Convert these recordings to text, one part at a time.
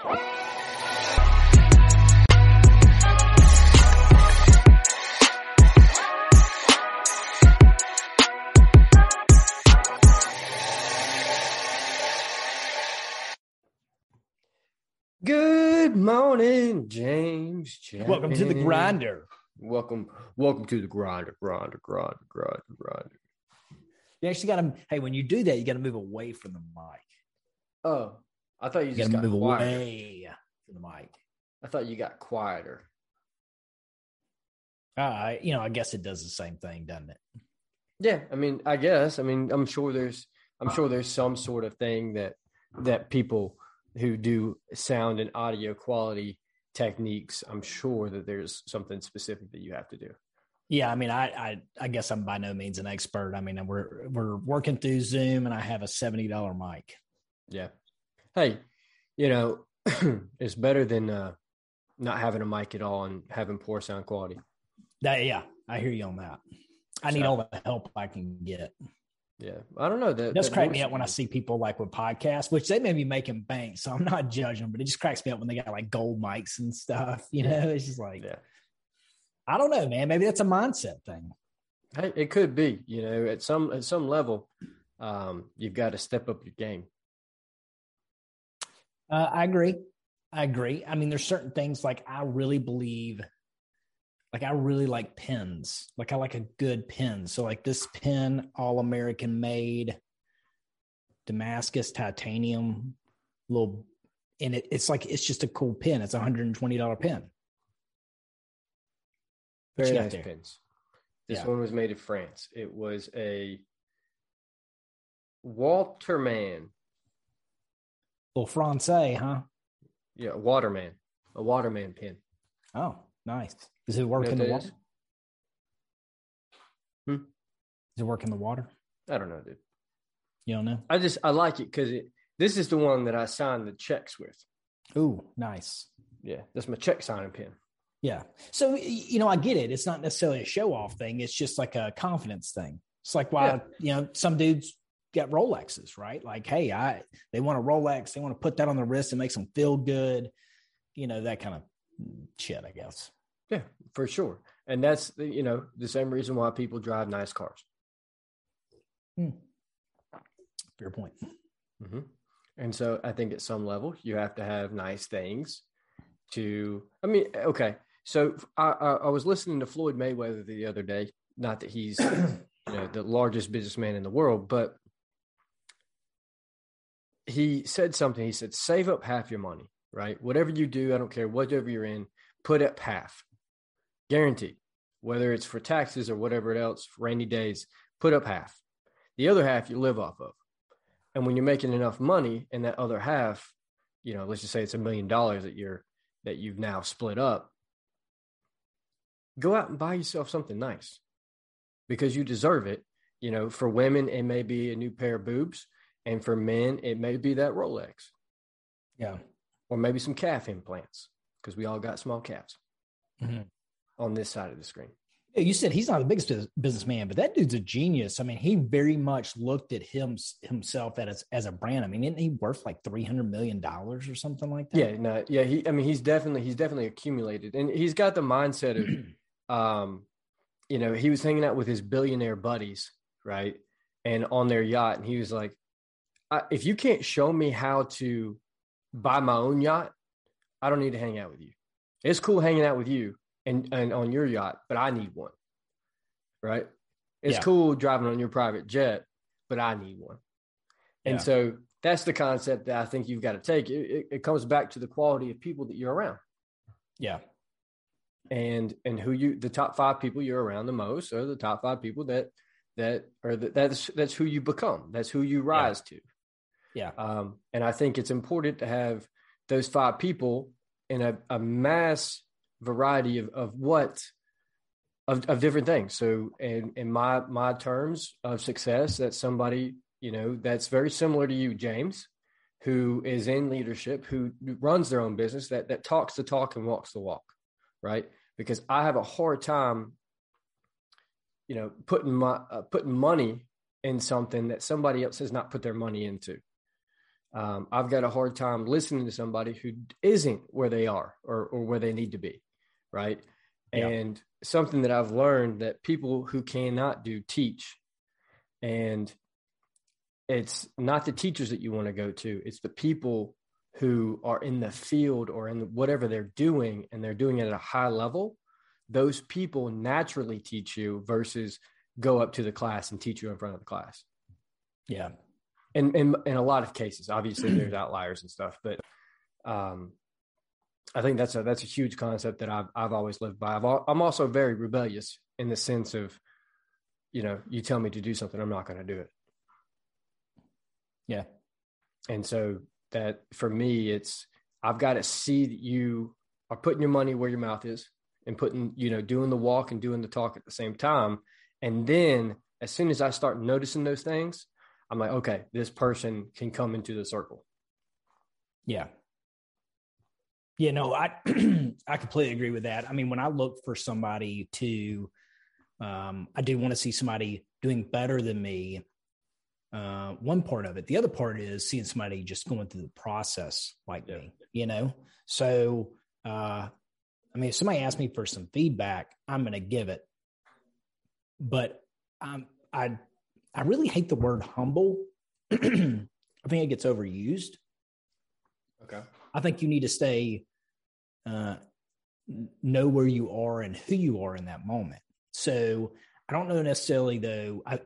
Good morning, James. Chapman. Welcome to the grinder. Welcome, welcome to the grinder, grinder, grinder, grinder, grinder. You actually got to. Hey, when you do that, you got to move away from the mic. Oh, I thought you You just got move quieter. away from the mic. I thought you got quieter. Uh, you know, I guess it does the same thing, doesn't it? Yeah, I mean, I guess. I mean, I'm sure there's, I'm sure there's some sort of thing that that people who do sound and audio quality techniques. I'm sure that there's something specific that you have to do. Yeah, I mean, I, I, I guess I'm by no means an expert. I mean, we're we're working through Zoom, and I have a seventy dollar mic. Yeah. Hey, you know, it's better than uh, not having a mic at all and having poor sound quality. That, yeah, I hear you on that. I need all the help I can get. Yeah, I don't know that. It does that crack me up when I see people like with podcasts, which they may be making bank, so I'm not judging but it just cracks me up when they got like gold mics and stuff. You know, it's just like Yeah, I don't know, man. Maybe that's a mindset thing. hey, it could be. You know, at some at some level, um, you've got to step up your game. Uh, I agree. I agree. I mean, there's certain things like I really believe, like I really like pens. Like I like a good pen. So like this pen, all American made, Damascus titanium, little, and it, it's like it's just a cool pen. It's a hundred and twenty dollar pen. Very nice there? pins. This Yeah. one was made in France. It was a Waterman. Little Francais, huh? Yeah, Waterman. A Waterman pin. Oh, nice. Does it work know in the water? is? Hmm? Does it work in the water? I don't know, dude. You don't know? I just I like it because it. This is the one that I signed the checks with. Ooh, nice. Yeah, that's my check signing pin. Yeah. So you know, I get it. It's not necessarily a show off thing. It's just like a confidence thing. It's like why Yeah. you know some dudes get Rolexes, right? Like, hey, I they want a Rolex. They want to put that on the wrist and makes them feel good. You know that kind of shit. I guess. Yeah, for sure. And that's you know the same reason why people drive nice cars. Fair point. hmm And so I think at some level you have to have nice things to. I mean, okay. So I, I, I was listening to Floyd Mayweather the other day. Not that he's you know the largest businessman in the world, but he said something. He said, "Save up half your money, right? Whatever you do, I don't care whatever you're in, put up half, guaranteed. Whether it's for taxes or whatever else, rainy days, put up half. The other half you live off of." And when you're making enough money and that other half, you know, let's just say it's a million dollars that you're that you've now split up, go out and buy yourself something nice because you deserve it. You know, for women, it may be a new pair of boobs, and for men, it may be that Rolex Yeah. or maybe some calf implants because we all got small calves Mhm. on this side of the screen. You said he's not the biggest bus- businessman, but that dude's a genius. I mean, he very much looked at him himself as as a brand. I mean, isn't he worth like three hundred million dollars or something like that? Yeah, no, yeah, he. I mean, he's definitely he's definitely accumulated, and he's got the mindset of um, you know, he was hanging out with his billionaire buddies, right? And on their yacht, and he was like, I, if you can't show me how to buy my own yacht, I don't need to hang out with you. It's cool hanging out with you and, and on your yacht, but I need one, right? It's Yeah. cool driving on your private jet, but I need one. And Yeah. so that's the concept that I think you've got to take. It, it, it comes back to the quality of people that you're around Yeah. and and who you the top five people you're around the most are the top five people that that are the, that's that's who you become that's who you rise to Yeah. um and i think it's important to have those five people in a, a mass variety of of what of, of different things. So in in my my terms of success that's somebody you know that's very similar to you james who is in leadership who runs their own business that that talks the talk and walks the walk right? Because i have a hard time you know putting my uh, putting money in something that somebody else has not put their money into um, I've got a hard time listening to somebody who isn't where they are or, or where they need to be. Right. Yeah. And something that I've learned that people who cannot do teach. And it's not the teachers that you want to go to, it's the people who are in the field or in whatever they're doing and they're doing it at a high level. Those people naturally teach you versus go up to the class and teach you in front of the class. Yeah. And in, in a lot of cases, obviously there's outliers and stuff, but um, I think that's a that's a huge concept that I've I've always lived by. i am also very rebellious in the sense of, you know, you tell me to do something, I'm not going to do it. Yeah. And so that for me, it's I've got to see that you are putting your money where your mouth is and putting, you know, doing the walk and doing the talk at the same time. And then as soon as I start noticing those things, I'm like, okay, this person can come into the circle. Yeah. Yeah, no, I I completely agree with that. I mean, when I look for somebody to um, I do want to see somebody doing better than me. Uh, one part of it. The other part is seeing somebody just going through the process like yeah. me, you know? So, uh, I mean, if somebody asks me for some feedback, I'm going to give it. But I'm, I, I really hate the word humble. I think it gets overused. Okay. I think you need to stay uh, know where you are and who you are in that moment. So I don't know necessarily though. I,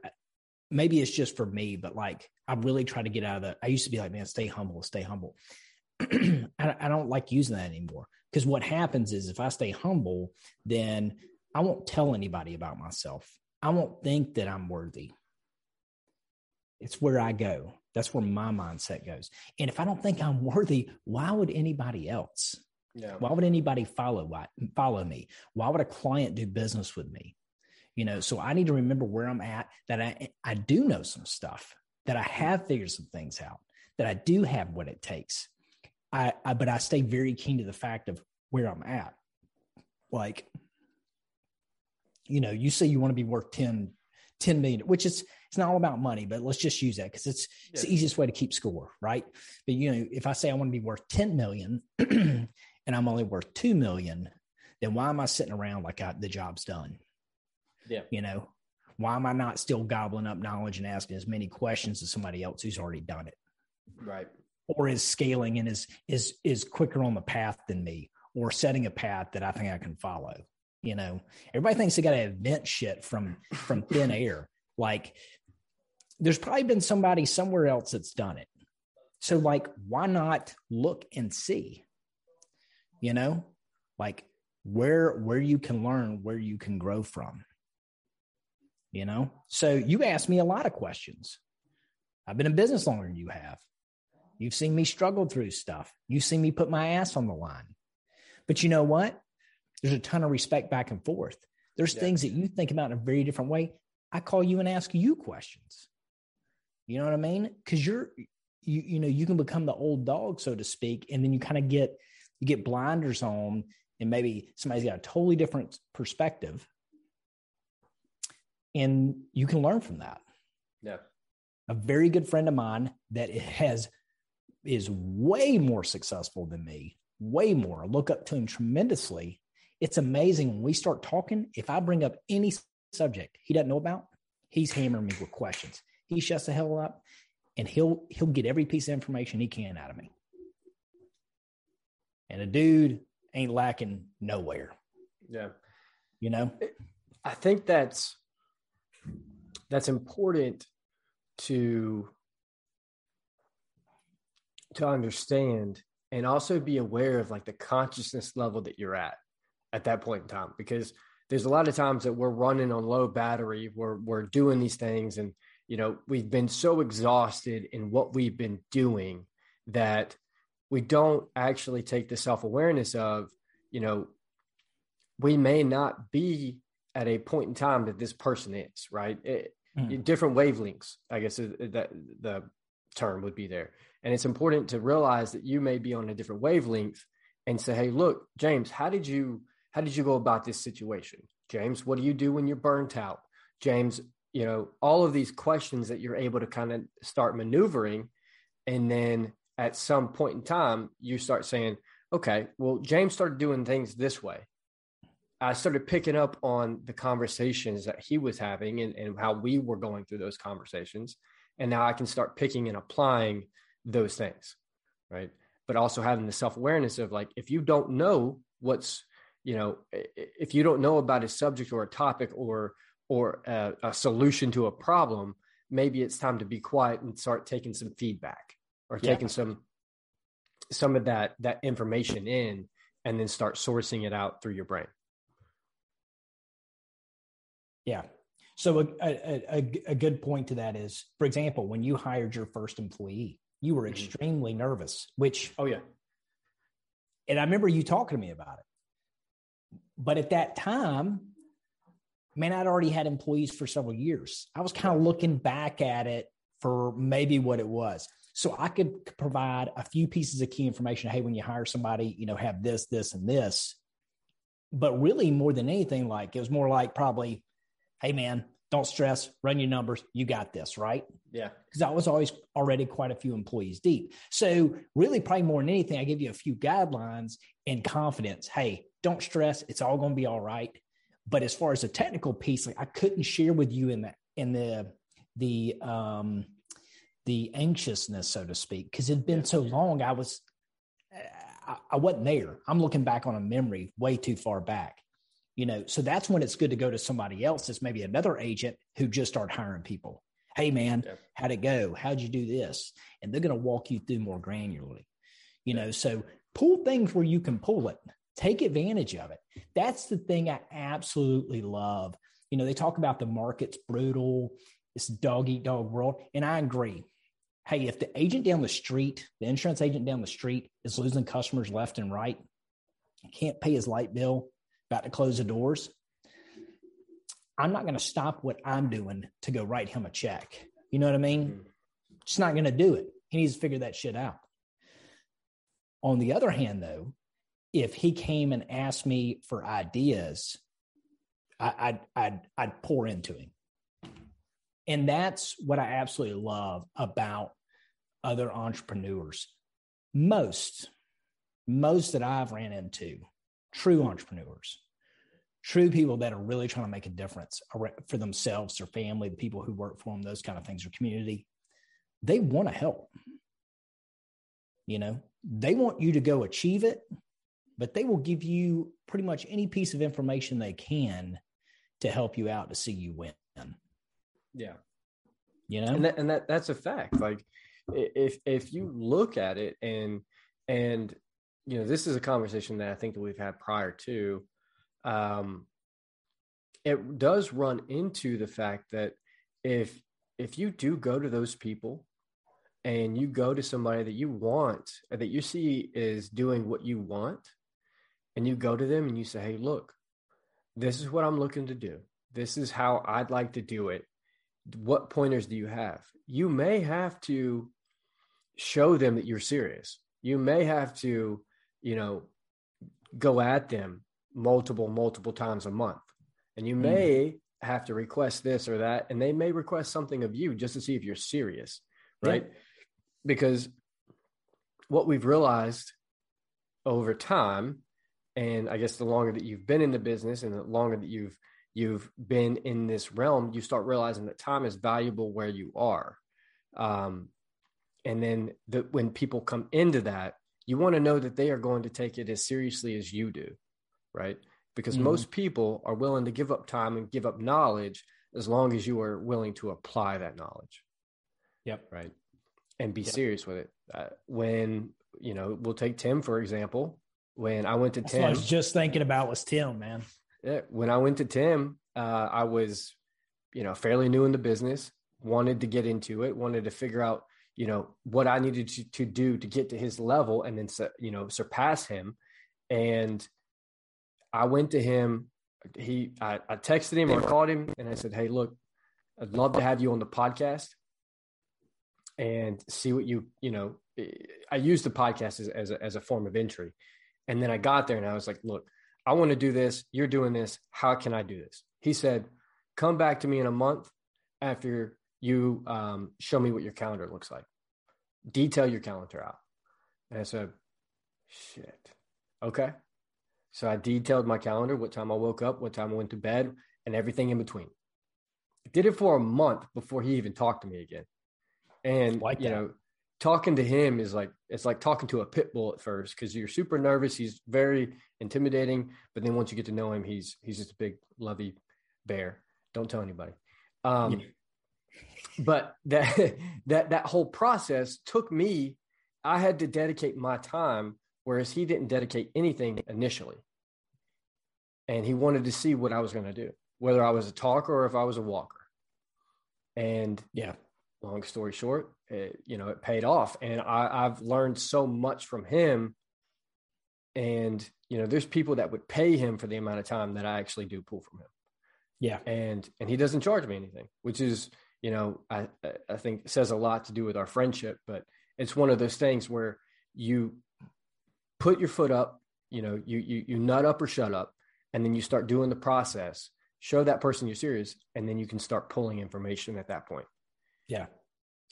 maybe it's just for me, but like I really try to get out of that. I used to be like, man, stay humble, stay humble. I, I don't like using that anymore because what happens is if I stay humble, then I won't tell anybody about myself. I won't think that I'm worthy. It's where I go. That's where my mindset goes. And if I don't think I'm worthy, why would anybody else? Yeah. Why would anybody follow why, follow me? Why would a client do business with me? You know, so I need to remember where I'm at, that I I do know some stuff, that I have figured some things out, that I do have what it takes. I, I but I stay very keen to the fact of where I'm at. Like, you know, you say you want to be worth 10, 10 million, which is it's not all about money, but let's just use that because it's yeah. it's the easiest way to keep score, right? But you know, if I say I want to be worth 10 million and I'm only worth 2 million, then why am I sitting around like I, the job's done? Yeah. You know, why am I not still gobbling up knowledge and asking as many questions as somebody else who's already done it? Right. Or is scaling and is is is quicker on the path than me, or setting a path that I think I can follow. You know, everybody thinks they got to invent shit from from thin air. Like, there's probably been somebody somewhere else that's done it. So, like, why not look and see? you know like where where you can learn where you can grow from. You know? So you asked me a lot of questions. I've been in business longer than you have. You've seen me struggle through stuff. You've seen me put my ass on the line. But you know what? There's a ton of respect back and forth. There's yeah. things that you think about in a very different way. I call you and ask you questions you know what i mean? Because you're you you know you can become the old dog so to speak and then you kind of get you get blinders on and maybe somebody's got a totally different perspective. And you can learn from that. Yeah. A very good friend of mine that has is way more successful than me way more. I look up to him tremendously. It's amazing when we start talking if i bring up any subject he doesn't know about he's hammering me with questions he shuts the hell up and he'll he'll get every piece of information he can out of me and a dude ain't lacking nowhere. Yeah. You know? I think that's that's important to to understand and also be aware of like the consciousness level that you're at at that point in time because there's a lot of times that we're running on low battery we're we're doing these things and you know we've been so exhausted in what we've been doing that we don't actually take the self awareness of, you know, we may not be at a point in time that this person is, right? It, mm. Different wavelengths, I guess that the term would be there. And it's important to realize that you may be on a different wavelength and say, hey, look, James, how did you how did you go about this situation? James, what do you do when you're burnt out? James, you know, all of these questions that you're able to kind of start maneuvering and then at some point in time you start saying okay well james started doing things this way. I started picking up on the conversations that he was having and, and how we were going through those conversations and now i can start picking and applying those things right? But also having the self-awareness of like if you don't know what's you know if you don't know about a subject or a topic or or a, a solution to a problem maybe it's time to be quiet and start taking some feedback or yeah. taking some some of that that information in and then start sourcing it out through your brain yeah so a, a, a, a good point to that is for example when you hired your first employee you were mm-hmm. extremely nervous which oh yeah and i remember you talking to me about it but at that time man i'd already had employees for several years i was kind of looking back at it for maybe what it was so I could provide a few pieces of key information. Hey, when you hire somebody, you know, have this, this, and this. But really, more than anything, like it was more like probably, hey, man, don't stress, run your numbers. You got this, right? Yeah. Because I was always already quite a few employees deep. So, really, probably more than anything, I give you a few guidelines and confidence. Hey, don't stress. It's all going to be all right. But as far as the technical piece, like I couldn't share with you in the in the the um the anxiousness, so to speak, because it'd been so long. I was, I, I wasn't there. I'm looking back on a memory way too far back, you know. So that's when it's good to go to somebody else. It's maybe another agent who just started hiring people. Hey, man, yeah. how'd it go? How'd you do this? And they're going to walk you through more granularly, you know. So pull things where you can pull it. Take advantage of it. That's the thing I absolutely love. You know, they talk about the market's brutal, it's dog eat dog world, and I agree hey, if the agent down the street, the insurance agent down the street is losing customers left and right, can't pay his light bill, about to close the doors, I'm not going to stop what I'm doing to go write him a check. You know what I mean? Mm-hmm. Just not going to do it. He needs to figure that shit out. On the other hand, though, if he came and asked me for ideas, I, I'd, I'd, I'd pour into him. And that's what I absolutely love about other entrepreneurs. Most, most that I've ran into, true entrepreneurs, true people that are really trying to make a difference for themselves, their family, the people who work for them, those kind of things, their community, they want to help. You know, they want you to go achieve it, but they will give you pretty much any piece of information they can to help you out to see you win. Yeah. You know, and that, and that that's a fact. Like if if you look at it and and you know this is a conversation that I think that we've had prior to um it does run into the fact that if if you do go to those people and you go to somebody that you want that you see is doing what you want and you go to them and you say hey look this is what i'm looking to do this is how i'd like to do it what pointers do you have? You may have to show them that you're serious. You may have to, you know, go at them multiple, multiple times a month. And you may mm. have to request this or that. And they may request something of you just to see if you're serious. Right. Yeah. Because what we've realized over time, and I guess the longer that you've been in the business and the longer that you've you've been in this realm, you start realizing that time is valuable where you are. Um, and then the, when people come into that, you want to know that they are going to take it as seriously as you do, right? Because mm-hmm. most people are willing to give up time and give up knowledge as long as you are willing to apply that knowledge. Yep. Right. And be yep. serious with it. Uh, when, you know, we'll take Tim, for example. When I went to That's Tim, I was just thinking about was Tim, man Yeah, when I went to Tim, uh, I was, you know, fairly new in the business, wanted to get into it, wanted to figure out, you know, what I needed to, to do to get to his level and then, you know, surpass him. And I went to him. He, I, I texted him or called him and I said, Hey, look, I'd love to have you on the podcast and see what you, you know, I used the podcast as, as a, as a form of entry. And then I got there and I was like, look, I want to do this. You're doing this. How can I do this? He said, Come back to me in a month after you um, show me what your calendar looks like. detail your calendar out. And I said, shit. Okay. So I detailed my calendar, what time I woke up, what time I went to bed, and everything in between. Did it for a month before he even talked to me again. And like you know, talking to him is like it's like talking to a pit bull at first because you're super nervous. He's very intimidating, but then once you get to know him, he's he's just a big lovey bear. Don't tell anybody. Um, yeah. But that that that whole process took me. I had to dedicate my time, whereas he didn't dedicate anything initially. And he wanted to see what I was going to do, whether I was a talker or if I was a walker. And yeah, long story short, it, you know, it paid off. And I, I've learned so much from him. And, you know, there's people that would pay him for the amount of time that I actually do pull from him. Yeah. And, and he doesn't charge me anything, which is, you know, I, I think says a lot to do with our friendship, but it's one of those things where you put your foot up, you know, you, you, you nut up or shut up, and then you start doing the process, show that person you're serious, and then you can start pulling information at that point. Yeah.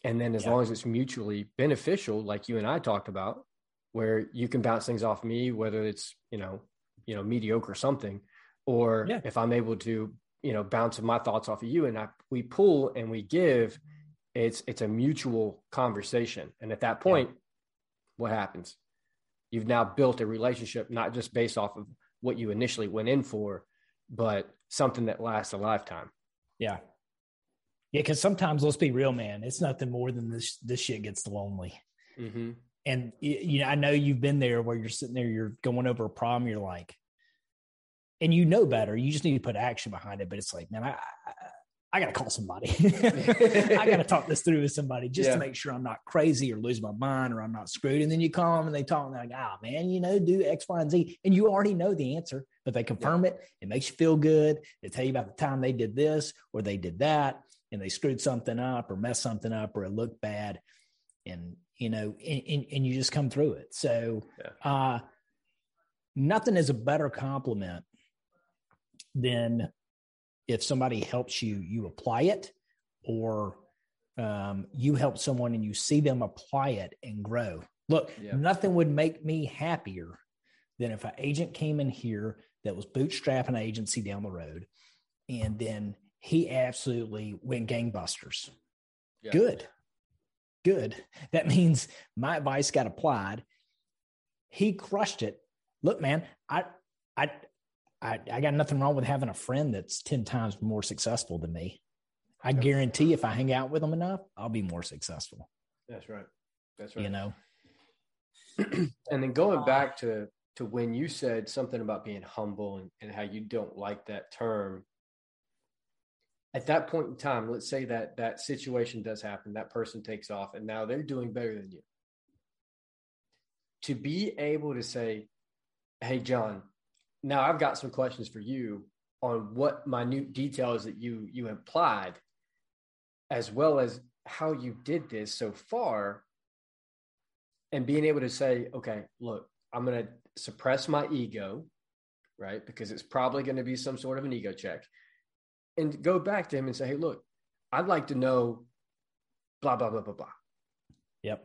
And then as yeah. long as it's mutually beneficial, like you and I talked about, where you can bounce things off me, whether it's, you know, you know, mediocre or something, or yeah. if I'm able to, you know, bounce my thoughts off of you and I we pull and we give, it's it's a mutual conversation. And at that point, yeah. what happens? You've now built a relationship not just based off of what you initially went in for, but something that lasts a lifetime. Yeah. Yeah, because sometimes let's be real, man. It's nothing more than this. This shit gets lonely. Mm-hmm. And you know, I know you've been there where you're sitting there, you're going over a problem, you're like, and you know better. You just need to put action behind it. But it's like, man, I, I, I got to call somebody. I got to talk this through with somebody just yeah. to make sure I'm not crazy or lose my mind or I'm not screwed. And then you call them and they talk and they're like, ah, oh, man, you know, do X, Y, and Z. And you already know the answer, but they confirm yeah. it. It makes you feel good. They tell you about the time they did this or they did that and they screwed something up or messed something up or it looked bad and you know and, and, and you just come through it so yeah. uh nothing is a better compliment than if somebody helps you you apply it or um, you help someone and you see them apply it and grow look yeah. nothing would make me happier than if an agent came in here that was bootstrapping an agency down the road and then he absolutely went gangbusters. Yeah. Good. Good. That means my advice got applied. He crushed it. Look, man, I I I, I got nothing wrong with having a friend that's 10 times more successful than me. I guarantee if I hang out with them enough, I'll be more successful. That's right. That's right. You know. and then going back to to when you said something about being humble and, and how you don't like that term at that point in time, let's say that that situation does happen, that person takes off, and now they're doing better than you. To be able to say, Hey, John, now I've got some questions for you on what minute details that you you implied, as well as how you did this so far, and being able to say, okay, look, I'm going to suppress my ego, right? Because it's probably going to be some sort of an ego check and go back to him and say, hey, look, I'd like to know blah, blah, blah, blah, blah. Yep.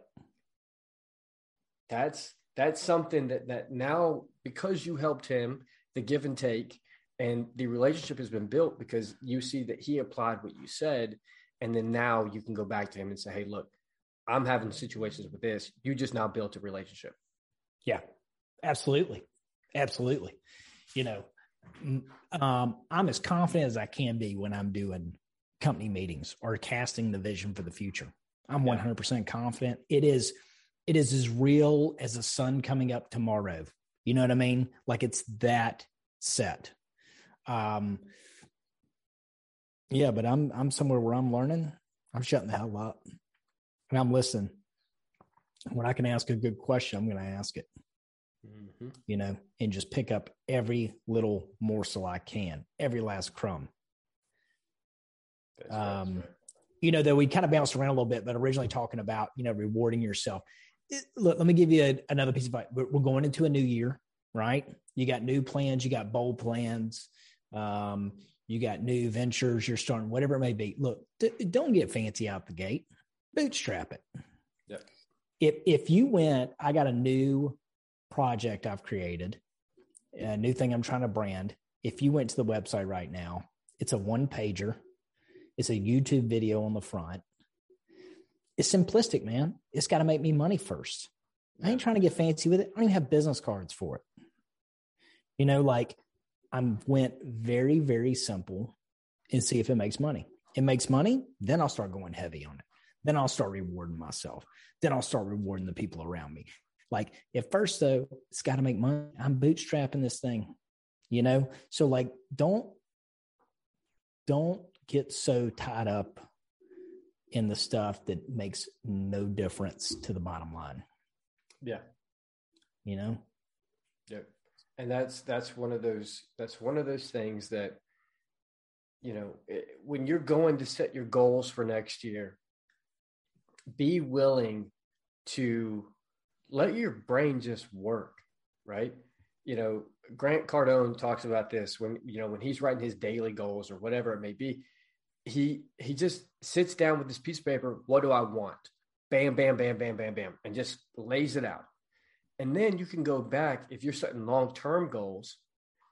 That's that's something that that now because you helped him, the give and take, and the relationship has been built because you see that he applied what you said, and then now you can go back to him and say, "Hey, look, I'm having situations with this. You just now built a relationship." Yeah, absolutely, absolutely. You know, um, I'm as confident as I can be when I'm doing company meetings or casting the vision for the future. I'm 100% confident. It is, it is as real as the sun coming up tomorrow. You know what I mean? Like it's that set. Um, yeah, but I'm, I'm somewhere where I'm learning. I'm shutting the hell up and I'm listening. When I can ask a good question, I'm going to ask it mm-hmm. you know, and just pick up every little morsel I can, every last crumb. That's um, right. you know, that we kind of bounced around a little bit, but originally talking about, you know, rewarding yourself. Look, let me give you a, another piece of advice. We're, we're, going into a new year, right? You got new plans, you got bold plans, um, you got new ventures, you're starting, whatever it may be. Look, d- don't get fancy out the gate, bootstrap it. Yep. if if you went, I got a new project I've created, a new thing I'm trying to brand. If you went to the website right now, it's a one pager. It's a YouTube video on the front. It's simplistic, man. It's got to make me money first. I ain't trying to get fancy with it. I don't even have business cards for it. You know, like I went very, very simple and see if it makes money. It makes money, then I'll start going heavy on it. Then I'll start rewarding myself. Then I'll start rewarding the people around me. Like at first, though, it's got to make money. I'm bootstrapping this thing, you know? So, like, don't, don't get so tied up in the stuff that makes no difference to the bottom line. Yeah. You know? Yep. And that's that's one of those that's one of those things that you know, it, when you're going to set your goals for next year, be willing to let your brain just work, right? You know, Grant Cardone talks about this when you know when he's writing his daily goals or whatever it may be. He he just sits down with this piece of paper. What do I want? Bam, bam, bam, bam, bam, bam, and just lays it out. And then you can go back if you're setting long term goals.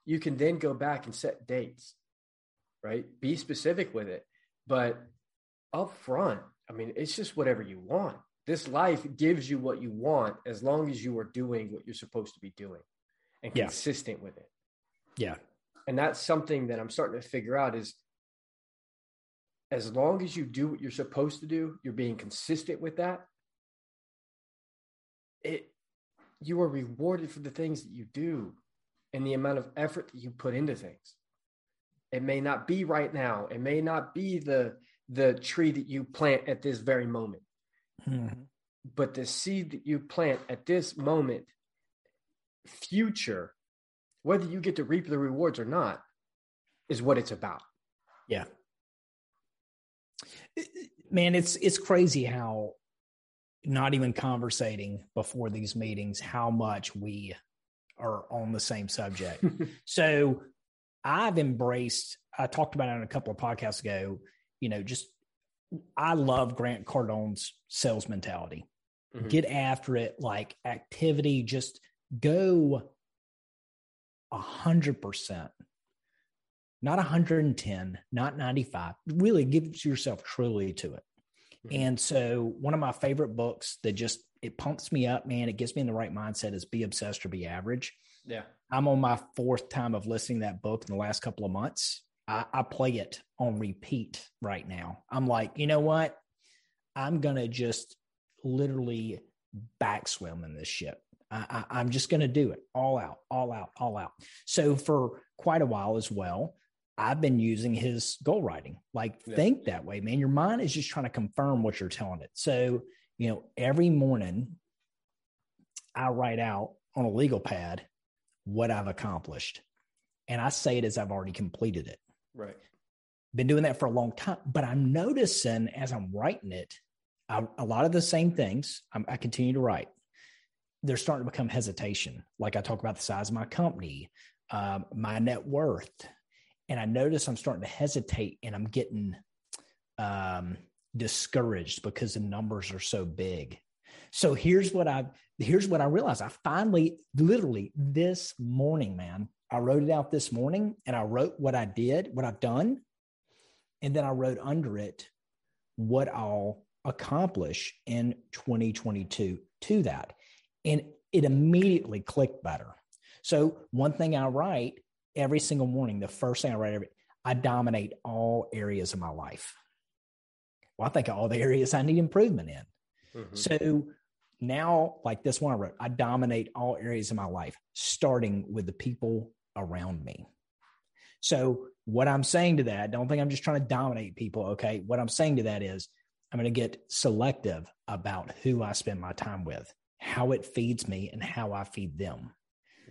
You can then go back and set dates, right? Be specific with it, but up front, I mean, it's just whatever you want. This life gives you what you want as long as you are doing what you're supposed to be doing and Yeah. consistent with it. Yeah. And that's something that I'm starting to figure out is as long as you do what you're supposed to do, you're being consistent with that. It you are rewarded for the things that you do and the amount of effort that you put into things. It may not be right now. It may not be the the tree that you plant at this very moment, Mhm. but the seed that you plant at this moment, future, whether you get to reap the rewards or not, is what it's about. Yeah. Man, it's it's crazy how not even conversating before these meetings how much we are on the same subject. so I've embraced I talked about it on a couple of podcasts ago, you know, just I love Grant Cardone's sales mentality. Mhm. Get after it like activity, just go a hundred percent not 110, not 95. Really give yourself truly to it. Mhm. And so one of my favorite books that just it pumps me up, man, it gets me in the right mindset is be obsessed or be average. yeah. I'm on my fourth time of listening to that book in the last couple of months. I, I play it on repeat right now. I'm like, you know what? I'm gonna just literally backswim in this shit. I, I, I'm just gonna do it all out, all out, all out. So for quite a while as well, I've been using his goal writing. Like, Yeah. think that way, man. Your mind is just trying to confirm what you're telling it. So, you know, every morning I write out on a legal pad what I've accomplished. And I say it as I've already completed it. Right. Been doing that for a long time, but I'm noticing as I'm writing it, I, a lot of the same things I'm, I continue to write. They're starting to become hesitation. Like I talk about the size of my company, um, my net worth, and I notice I'm starting to hesitate, and I'm getting um, discouraged because the numbers are so big. So here's what I here's what I realized. I finally, literally this morning, man, I wrote it out this morning, and I wrote what I did, what I've done, and then I wrote under it what I'll accomplish in 2022 to that. And it immediately clicked better. So, one thing I write every single morning, the first thing I write, every, I dominate all areas of my life. Well, I think all the areas I need improvement in. Mhm. So now, like this one I wrote, I dominate all areas of my life, starting with the people around me. So, what I'm saying to that, don't think I'm just trying to dominate people. Okay. What I'm saying to that is, I'm going to get selective about who I spend my time with, how it feeds me, and how I feed them.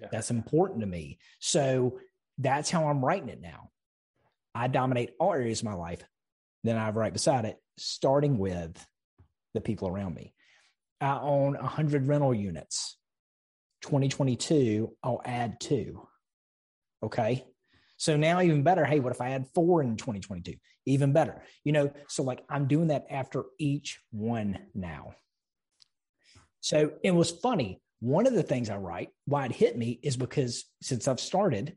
Yeah. That's important to me. So, that's how I'm writing it now. I dominate all areas of my life. Then I write beside it, starting with the people around me. I own 100 rental units. 2022, I'll add two. Okay. So now, even better. Hey, what if I add four in 2022? Even better. You know, so like I'm doing that after each one now. So it was funny. One of the things I write, why it hit me, is because since I've started,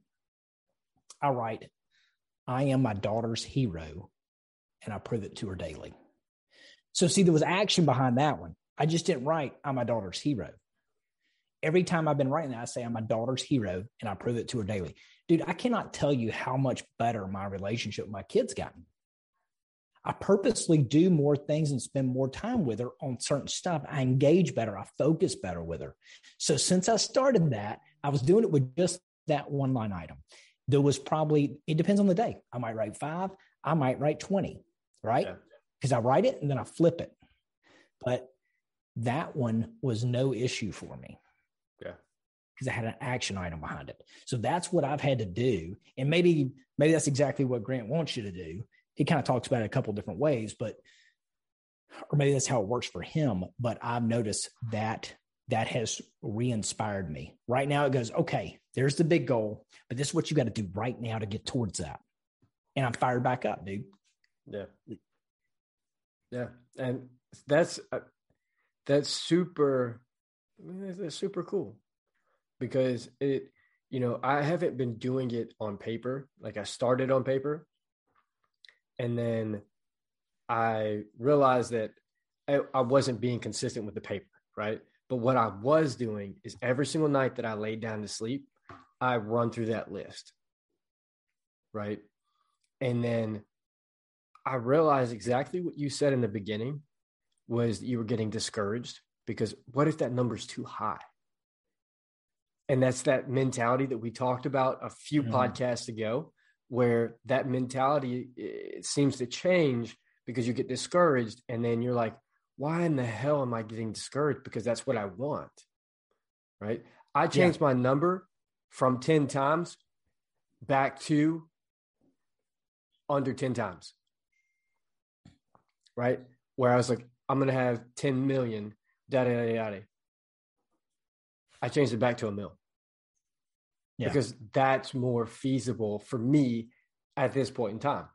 I write, I am my daughter's hero, and I prove it to her daily. So, see, there was action behind that one. I just didn't write, I'm my daughter's hero. Every time I've been writing that, I say, I'm my daughter's hero, and I prove it to her daily. Dude, I cannot tell you how much better my relationship with my kids gotten. I purposely do more things and spend more time with her on certain stuff. I engage better. I focus better with her. So since I started that, I was doing it with just that one line item. There was probably, it depends on the day. I might write five, I might write 20, right? Because yeah. I write it and then I flip it. But that one was no issue for me. Yeah. Because I had an action item behind it. So that's what I've had to do. And maybe, maybe that's exactly what Grant wants you to do he kind of talks about it a couple different ways, but or maybe that's how it works for him. But I've noticed that that has re-inspired me. Right now it goes, okay, there's the big goal, but this is what you got to do right now to get towards that. And I'm fired back up, dude. Yeah. Yeah. And that's uh, that's super Eh, that's super cool because it you know, I haven't been doing it on paper. Like I started on paper, and then I realized that I, I wasn't being consistent with the paper, right? But what I was doing is every single night that I laid down to sleep, I run through that list, right? And then I realized exactly what you said in the beginning was that you were getting discouraged because what if that number's too high? And that's that mentality that we talked about a few mm-hmm. podcasts ago where that mentality seems to change because you get discouraged and then you're like why in the hell am i getting discouraged because that's what i want right i changed yeah. my number from 10 times back to under 10 times right where i was like i'm gonna have 10 million da da da da i changed it back to a mill yeah. because that's more feasible for me at this point in time.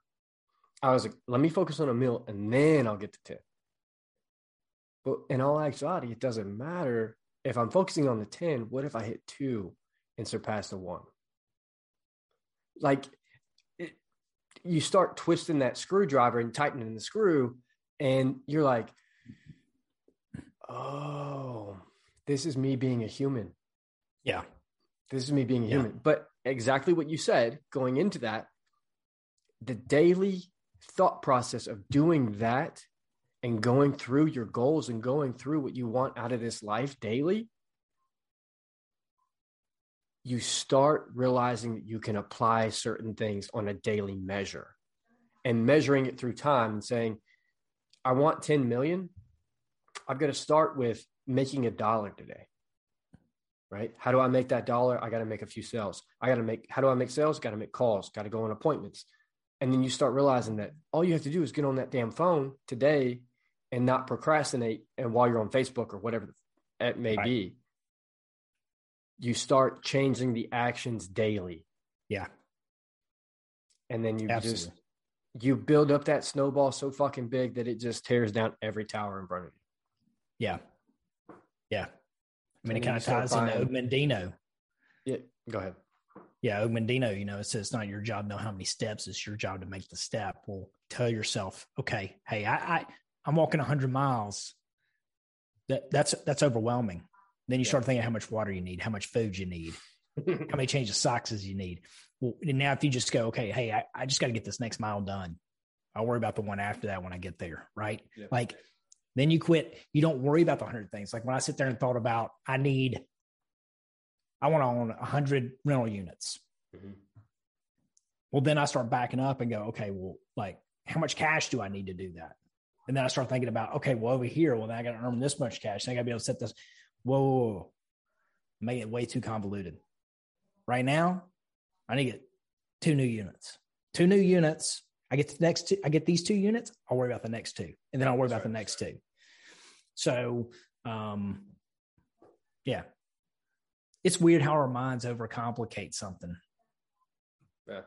I was like, let me focus on a meal and then I'll get to 10. But in all actuality, it doesn't matter if I'm focusing on the 10. What if I hit two and surpass the one? Like, it, you start twisting that screwdriver and tightening the screw, and you're like, oh, this is me being a human. Yeah. This is me being human. Yeah. But exactly what you said going into that, the daily thought process of doing that and going through your goals and going through what you want out of this life daily, you start realizing that you can apply certain things on a daily measure and measuring it through time and saying, I want 10 million. I've got to start with making a dollar today right? How do I make that dollar? I got to make a few sales. I got to make, how do I make sales? Got to make calls, got to go on appointments. And then you start realizing that all you have to do is get on that damn phone today and not procrastinate. And while you're on Facebook or whatever it may right. be, you start changing the actions daily. Yeah. And then you Absolutely. just, you build up that snowball so fucking big that it just tears down every tower in front of you. Yeah. Yeah. I mean, it kind of ties into Og Mandino. Yeah, go ahead. Yeah, Og Mandino, you know, it says it's not your job to know how many steps, it's your job to make the step. Well, tell yourself, okay, hey, I, I I'm walking 100 miles. That that's that's overwhelming. Then you yeah. start thinking how much water you need, how much food you need, how many changes of socks you need. Well, now if you just go, okay, hey, I, I just got to get this next mile done. I'll worry about the one after that when I get there, right? Yeah. Like then you quit. You don't worry about the hundred things. Like when I sit there and thought about, I need, I want to own a hundred rental units. Mm-hmm. Well, then I start backing up and go, okay, well, like how much cash do I need to do that? And then I start thinking about, okay, well, over here, well, then I got to earn this much cash. Then I got to be able to set this. Whoa, whoa, whoa. make it way too convoluted. Right now, I need to get two new units. Two new units I get the next two, I get these two units, I'll worry about the next two. And then I'll worry That's about right. the next two. So um yeah. It's weird how our minds overcomplicate something. Yeah.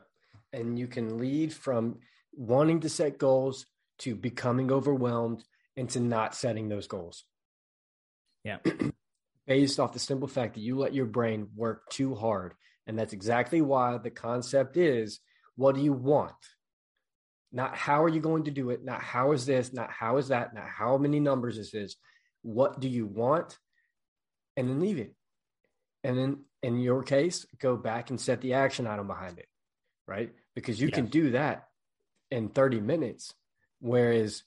And you can lead from wanting to set goals to becoming overwhelmed and to not setting those goals. Yeah. Based off the simple fact that you let your brain work too hard. And that's exactly why the concept is what do you want? Not how are you going to do it? Not how is this? Not how is that? Not how many numbers this is. What do you want? And then leave it. And then in your case, go back and set the action item behind it, right? Because you yeah. can do that in 30 minutes. Whereas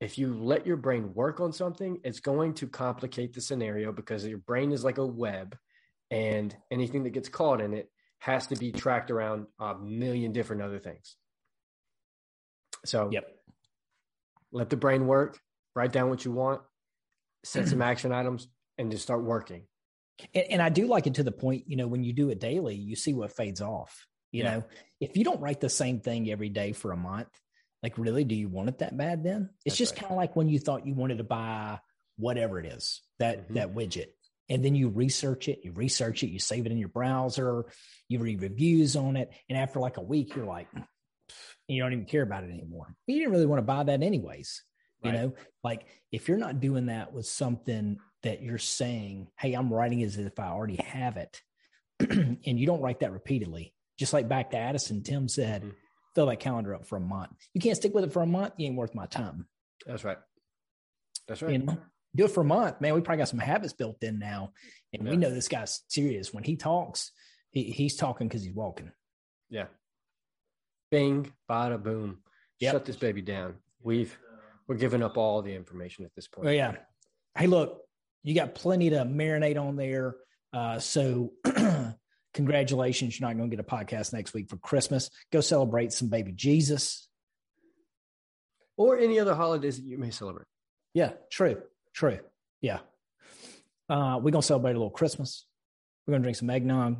if you let your brain work on something, it's going to complicate the scenario because your brain is like a web and anything that gets caught in it has to be tracked around a million different other things. So, yep. Let the brain work, write down what you want, set some action items, and just start working. And, and, I do like it to the point, you know, when you do it daily, you see what fades off. You yeah. know, if you don't write the same thing every day for a month, like really, do you want it that bad then? It's That's just right. kind of like when you thought you wanted to buy whatever it is, that mm-hmm. that widget. And then you research it, you research it, you save it in your browser, you read reviews on it. And after like a week, you're like, you don't even care about it anymore. You didn't really want to buy that anyways. You know, like if you're not doing that with something that you're saying, hey, I'm writing as if I already have it, and you don't write that repeatedly, just like back to Addison, Tim said, mm-hmm. fill that calendar up for a month. You can't stick with it for a month, you ain't worth my time. That's right. That's right. You know? Do it for a month, man. We probably got some habits built in now, and yeah. we know this guy's serious. When he talks, he, he's talking because he's walking. Yeah. Bing, bada boom. Yep. Shut this baby down. We've we're giving up all the information at this point. Oh yeah. Hey, look, you got plenty to marinate on there. Uh, so congratulations. You're not going to get a podcast next week for Christmas. Go celebrate some baby Jesus. Or any other holidays that you may celebrate. Yeah, true. True. Yeah. Uh, we're going to celebrate a little Christmas. We're going to drink some eggnog.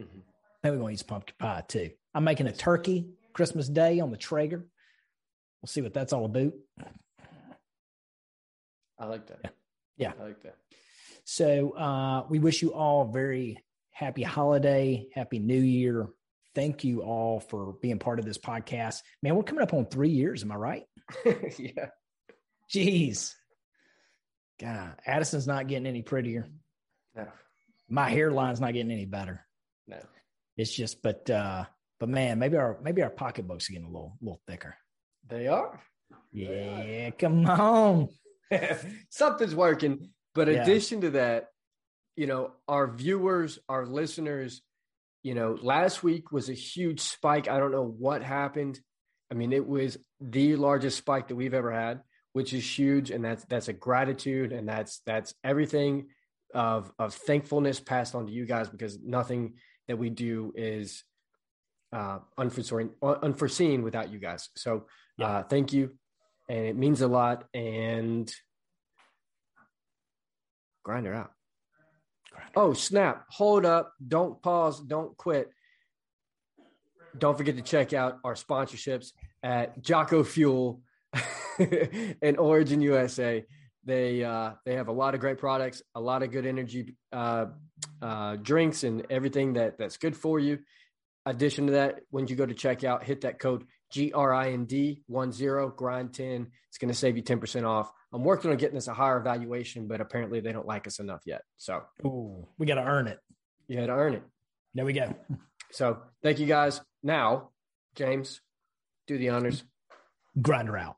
Mm-hmm. And we're going to eat some pumpkin pie too. I'm making a turkey Christmas Day on the Traeger. We'll see what that's all about. I like that. Yeah. yeah. I like that. So uh, we wish you all a very happy holiday, happy new year. Thank you all for being part of this podcast. Man, we're coming up on three years. Am I right? yeah. Jeez. God, Addison's not getting any prettier. No. My hairline's not getting any better. No. It's just, but uh, but man, maybe our maybe our pocketbooks are getting a little little thicker. They are. Yeah, they are. come on. Something's working. But yeah. addition to that, you know, our viewers, our listeners, you know, last week was a huge spike. I don't know what happened. I mean, it was the largest spike that we've ever had, which is huge, and that's that's a gratitude, and that's that's everything of of thankfulness passed on to you guys because nothing that we do is uh, unforeseen unforeseen without you guys. So, yeah. uh, thank you, and it means a lot. And grind her out. Grind oh, snap. Hold up. Don't pause. Don't quit. Don't forget to check out our sponsorships at Jocko Fuel and Origin USA. They uh, they have a lot of great products, a lot of good energy uh, uh, drinks, and everything that that's good for you. Addition to that, when you go to checkout, hit that code G R I N D one zero grind ten. It's going to save you ten percent off. I'm working on getting this a higher valuation, but apparently they don't like us enough yet. So Ooh, we got to earn it. You got to earn it. There we go. So thank you guys. Now, James, do the honors. Grinder out.